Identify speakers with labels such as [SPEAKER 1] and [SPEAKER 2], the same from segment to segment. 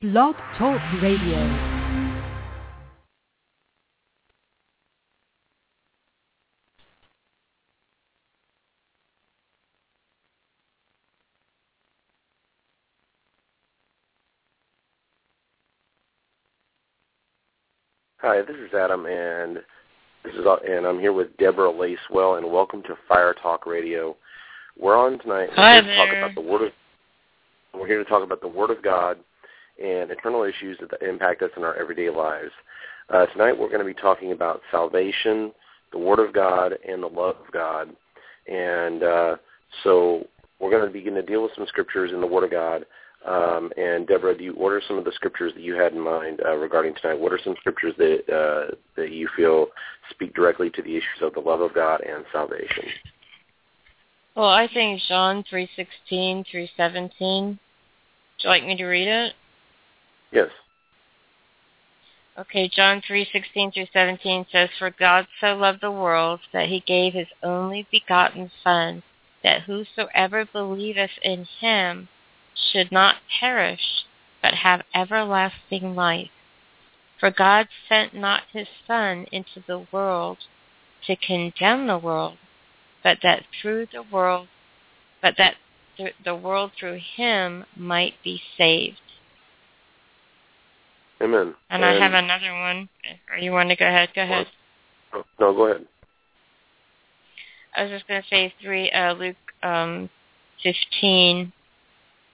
[SPEAKER 1] Blog Talk Radio.
[SPEAKER 2] Hi, this is Adam, and this is and I'm here with Deborah Lacewell, and welcome to Fire Talk Radio. We're on tonight.
[SPEAKER 3] Hi
[SPEAKER 2] we're here to talk about the Word of. We're here to talk about the Word of God and eternal issues that impact us in our everyday lives. Uh, tonight, we're going to be talking about salvation, the Word of God, and the love of God. And uh, so, we're going to begin to deal with some scriptures in the Word of God. Um, and Deborah, do you what are some of the scriptures that you had in mind uh, regarding tonight? What are some scriptures that uh, that you feel speak directly to the issues of the love of God and salvation?
[SPEAKER 3] Well, I think John three sixteen through seventeen. Would you like me to read it?
[SPEAKER 2] Yes.
[SPEAKER 3] Okay, John three sixteen through seventeen says, For God so loved the world that he gave his only begotten Son, that whosoever believeth in him should not perish, but have everlasting life. For God sent not his Son into the world to condemn the world, but that through the world, but that th- the world through him might be saved.
[SPEAKER 2] Amen.
[SPEAKER 3] And, I have another one. Or you want to go ahead? Go ahead.
[SPEAKER 2] No, go ahead.
[SPEAKER 3] I was just going to say three uh, Luke um, 15,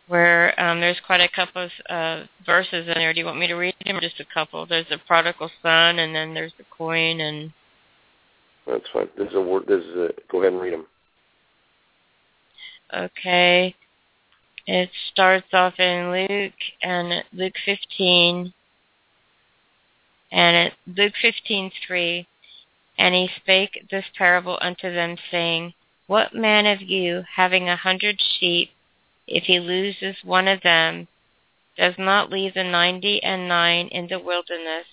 [SPEAKER 3] where um, there's quite a couple of uh, verses in there. Do you want me to read them or just a couple? There's the prodigal son, and then there's the coin, and
[SPEAKER 2] That's fine. This is a word. This is a. Go ahead and read them.
[SPEAKER 3] okay. It starts off in Luke and Luke 15, and it, Luke 15:3, and he spake this parable unto them, saying, What man of you, having a hundred sheep, if he loses one of them, does not leave the ninety and nine in the wilderness,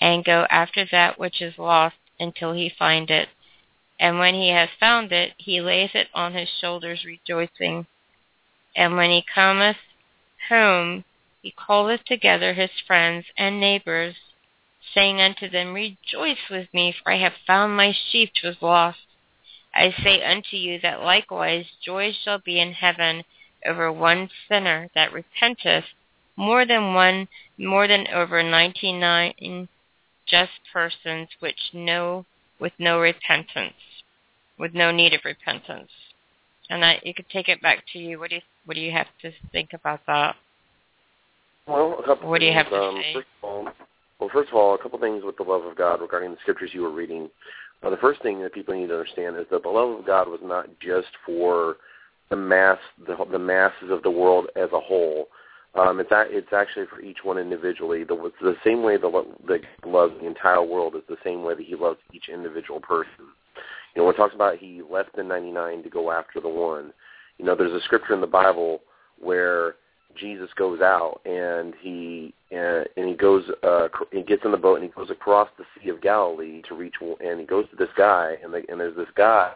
[SPEAKER 3] and go after that which is lost until he find it? And when he has found it, he layeth it on his shoulders, rejoicing. And when he cometh home, he calleth together his friends and neighbors, saying unto them, Rejoice with me, for I have found my sheep which was lost. I say unto you that likewise joy shall be in heaven over one sinner that repenteth, more than one, more than over ninety-nine just persons which know with no repentance, with no need of repentance. And I, you could take it back to you. What do you, what do you have to think about that?
[SPEAKER 2] Well, a couple
[SPEAKER 3] What do you have to
[SPEAKER 2] um,
[SPEAKER 3] say?
[SPEAKER 2] Well, first of all, a couple things with the love of God regarding the scriptures you were reading. Uh, the first thing that people need to understand is that the love of God was not just for the mass, the, the masses of the world as a whole. Um, it's a, it's actually for each one individually. The, the same way the that God loves the entire world is the same way that He loves each individual person. You know, when it talks about He left the 99 to go after the one. You know, there's a scripture in the Bible where Jesus goes out and he uh, and he goes uh, he gets in the boat and he goes across the Sea of Galilee to reach and he goes to this guy and the, and there's this guy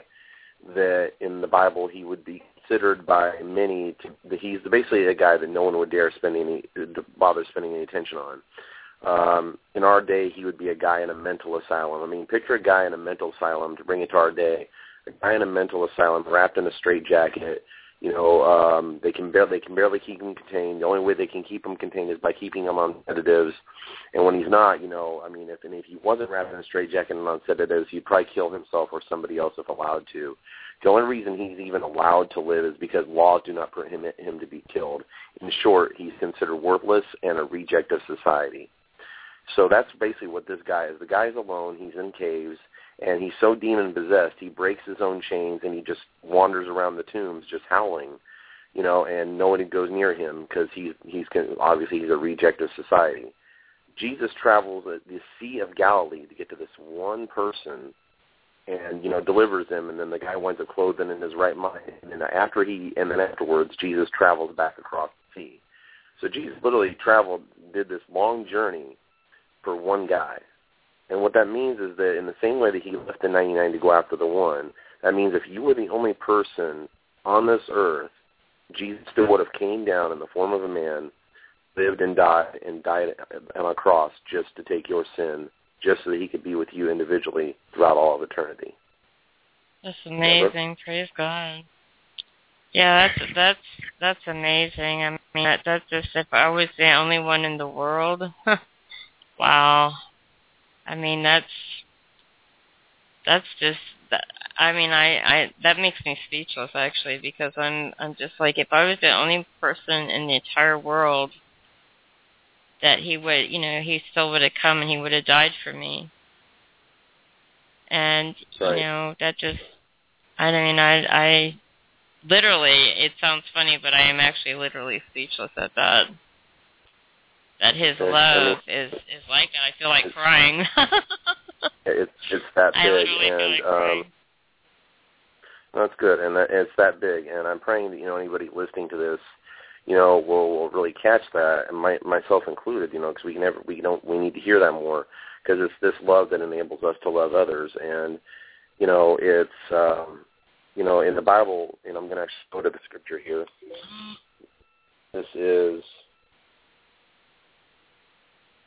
[SPEAKER 2] that in the Bible he would be considered by many to that he's basically a guy that no one would dare spend any bother spending any attention on. Um, in our day, he would be a guy in a mental asylum. I mean, picture a guy in a mental asylum to bring it to our day. A guy in a mental asylum wrapped in a straitjacket you know, um, they can barely they can barely keep him contained. The only way they can keep him contained is by keeping him on sedatives. And when he's not, you know, I mean, if and if he wasn't wrapped in a straitjacket and on sedatives, he'd probably kill himself or somebody else if allowed to. The only reason he's even allowed to live is because laws do not permit him, to be killed. In short, he's considered worthless and a reject of society. So that's basically what this guy is. The guy's alone. He's in caves and he's so demon possessed he breaks his own chains and he just wanders around the tombs just howling you know and nobody goes near him because he's he's obviously he's a reject of society. Jesus travels the sea of galilee to get to this one person and you know delivers him and then the guy winds up clothed and in his right mind and after he and then afterwards jesus travels back across the sea. So jesus literally traveled did this long journey for one guy and what that means is that in the same way that he left the 99 to go after the one, that means if you were the only person on this earth, Jesus still would have came down in the form of a man lived and died and died on a cross just to take your sin, just so that he could be with you individually throughout all of eternity.
[SPEAKER 3] That's amazing. Praise God. Yeah, that's that's that's amazing. I mean, that, that's just if I was the only one in the world. wow. I mean, that's that's just. I mean, I I that makes me speechless actually because I'm I'm just like if I was the only person in the entire world that he would, you know, he still would have come and he would have died for me. And
[SPEAKER 2] right.
[SPEAKER 3] you know, that just I mean, I I literally it sounds funny, but I am actually literally speechless at that. That his love is is like that. I feel like crying.
[SPEAKER 2] it's it's that big and um that's good and that, it's that big and I'm praying that you know anybody listening to this you know will will really catch that and my, myself included you know because we can never we don't we need to hear that more because it's this love that enables us to love others and you know it's um you know in the bible and i'm going to actually go to the scripture here this is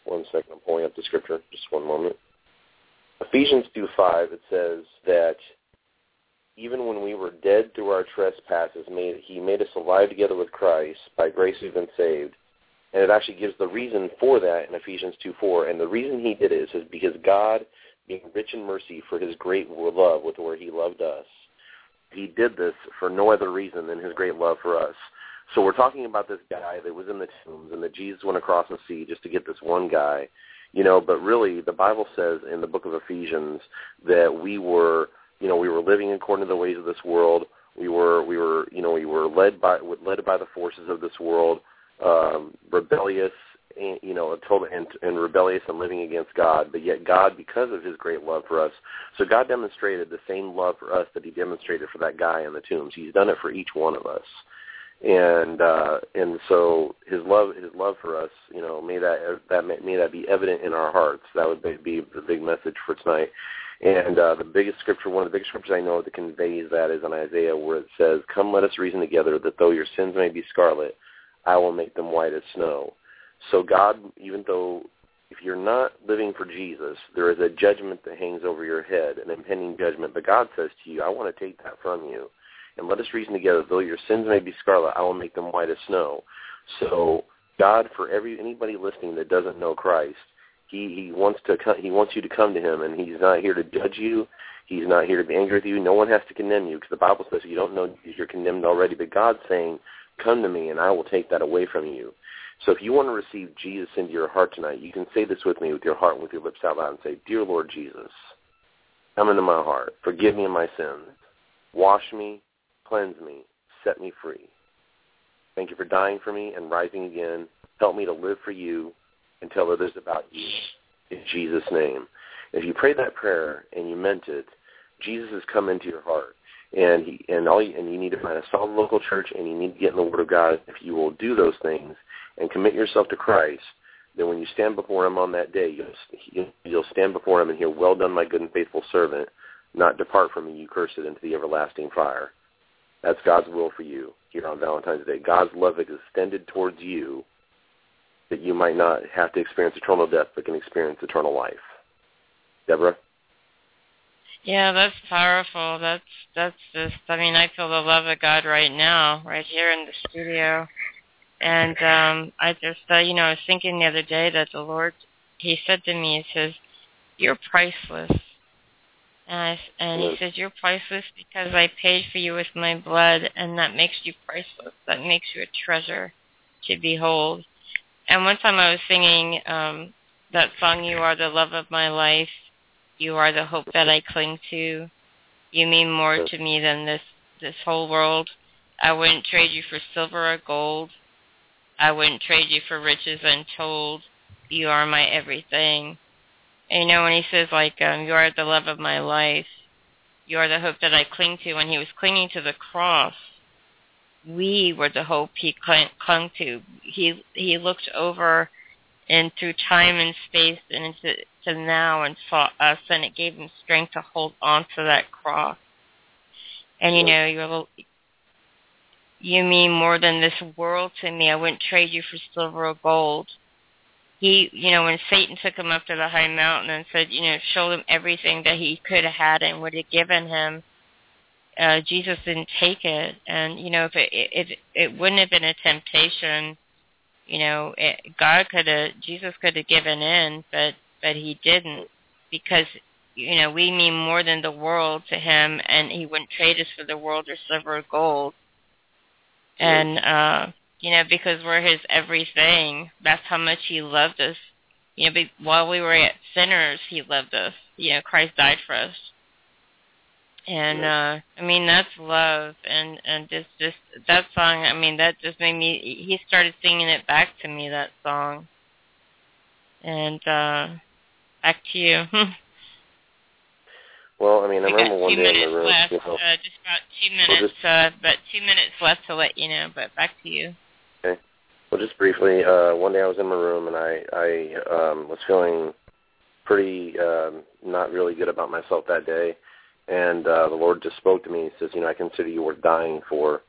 [SPEAKER 2] one second i'm pulling up the scripture just one moment ephesians 2 5 it says that even when we were dead through our trespasses, made, he made us alive together with Christ. By grace we've been saved. And it actually gives the reason for that in Ephesians 2, 4. And the reason he did it is because God, being rich in mercy for his great love with where he loved us, he did this for no other reason than his great love for us. So we're talking about this guy that was in the tombs and that Jesus went across the sea just to get this one guy. You know, but really the Bible says in the book of Ephesians that we were – you know, we were living according to the ways of this world. We were, we were, you know, we were led by, led by the forces of this world, um, rebellious, and, you know, total and, and rebellious and living against God. But yet, God, because of His great love for us, so God demonstrated the same love for us that He demonstrated for that guy in the tombs. He's done it for each one of us and uh and so his love his love for us you know may that that may, may that be evident in our hearts that would be the big message for tonight and uh, the biggest scripture, one of the biggest scriptures I know that conveys that is in Isaiah where it says, Come let us reason together that though your sins may be scarlet, I will make them white as snow. So God, even though if you're not living for Jesus, there is a judgment that hangs over your head, an impending judgment. But God says to you, I want to take that from you. And let us reason together, though your sins may be scarlet, I will make them white as snow. So God, for every anybody listening that doesn't know Christ, he he wants to he wants you to come to him, and he's not here to judge you. He's not here to be angry with you. No one has to condemn you because the Bible says you don't know you're condemned already. But God's saying, "Come to me, and I will take that away from you." So if you want to receive Jesus into your heart tonight, you can say this with me with your heart and with your lips out loud and say, "Dear Lord Jesus, come into my heart. Forgive me of my sins. Wash me, cleanse me, set me free. Thank you for dying for me and rising again. Help me to live for you and tell others about you in Jesus' name. If you prayed that prayer and you meant it, Jesus has come into your heart, and he and all you, and you need to find a solid local church, and you need to get in the Word of God. If you will do those things and commit yourself to Christ, then when you stand before Him on that day, you'll you'll stand before Him and hear, "Well done, my good and faithful servant. Not depart from me, you cursed, into the everlasting fire." That's God's will for you here on Valentine's Day. God's love is extended towards you that you might not have to experience eternal death but can experience eternal life. Deborah?
[SPEAKER 3] Yeah, that's powerful. That's that's just I mean, I feel the love of God right now, right here in the studio. And um I just uh, you know, I was thinking the other day that the Lord he said to me, he says, You're priceless. And, I, and he says, you're priceless because I paid for you with my blood, and that makes you priceless. That makes you a treasure to behold. And one time I was singing um, that song, You Are the Love of My Life. You are the hope that I cling to. You mean more to me than this, this whole world. I wouldn't trade you for silver or gold. I wouldn't trade you for riches untold. You are my everything. And you know when he says like, um, you are the love of my life. You are the hope that I cling to. When he was clinging to the cross, we were the hope he clung to. He he looked over and through time and space and into to now and saw us, and it gave him strength to hold on to that cross. And you know, you're you mean more than this world to me. I wouldn't trade you for silver or gold. He, you know, when Satan took him up to the high mountain and said, you know, showed him everything that he could have had and would have given him, uh, Jesus didn't take it. And, you know, if it, it, it wouldn't have been a temptation, you know, it, God could have, Jesus could have given in, but, but he didn't because you know, we mean more than the world to him, and he wouldn't trade us for the world or silver or gold. And, uh, you know, because we're his everything, that's how much he loved us. You know, be, while we were at sinners, he loved us. You know, Christ died for us. And uh I mean that's love and and just just that song I mean that just made me he started singing it back to me that song. And uh back to you.
[SPEAKER 2] Well, I mean, I
[SPEAKER 3] we
[SPEAKER 2] remember one day in the room.
[SPEAKER 3] left.
[SPEAKER 2] You know,
[SPEAKER 3] uh, just about two minutes.
[SPEAKER 2] Well, just-
[SPEAKER 3] uh, but two minutes left to let you know. But back to you.
[SPEAKER 2] Well, just briefly, uh, one day I was in my room and I I um, was feeling pretty um, not really good about myself that day, and uh, the Lord just spoke to me. He says, you know, I consider you worth dying for,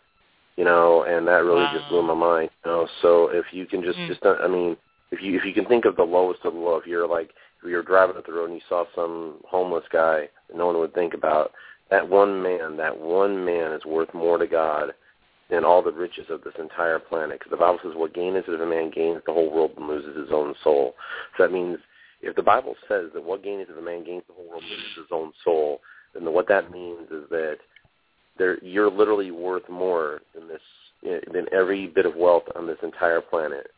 [SPEAKER 2] you know, and that really just blew my mind. You know, so if you can just
[SPEAKER 3] Mm.
[SPEAKER 2] just uh, I mean, if you if you can think of the lowest of the low, if you're like if you're driving up the road and you saw some homeless guy that no one would think about, that one man, that one man is worth more to God than all the riches of this entire planet. Because the Bible says, "What gain is it if a man gains the whole world and loses his own soul?" So that means if the Bible says that what gain is it if a man gains the whole world and loses his own soul, then what that means is that there you're literally worth more than this than every bit of wealth on this entire planet.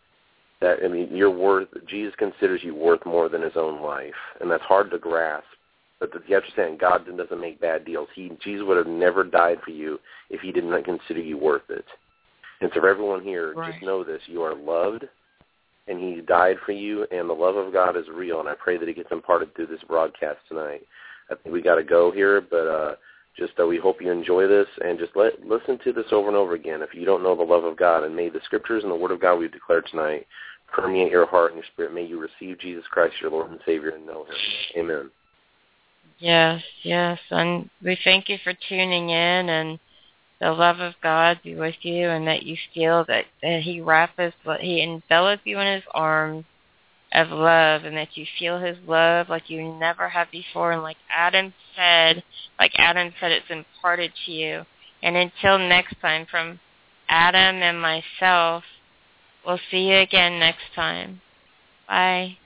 [SPEAKER 2] That I mean, you're worth. Jesus considers you worth more than his own life, and that's hard to grasp. But you have to understand, God doesn't make bad deals. He Jesus would have never died for you if he did not consider you worth it. And so, for everyone here,
[SPEAKER 3] Right.
[SPEAKER 2] just know this: you are loved, and He died for you, and the love of God is real. And I pray that it gets imparted through this broadcast tonight. I think we got to go here, but uh, just uh, we hope you enjoy this, and just let listen to this over and over again. If you don't know the love of God, and may the Scriptures and the Word of God we've declared tonight permeate your heart and your spirit. May you receive Jesus Christ, your Lord and Savior, and know Him. Amen.
[SPEAKER 3] Yes, yes, and we thank you for tuning in, and the love of God be with you, and that you feel that, that He wraps, He envelops you in His arms of love, and that you feel His love like you never have before, and like Adam said, like Adam said, it's imparted to you. And until next time, from Adam and myself, we'll see you again next time. Bye.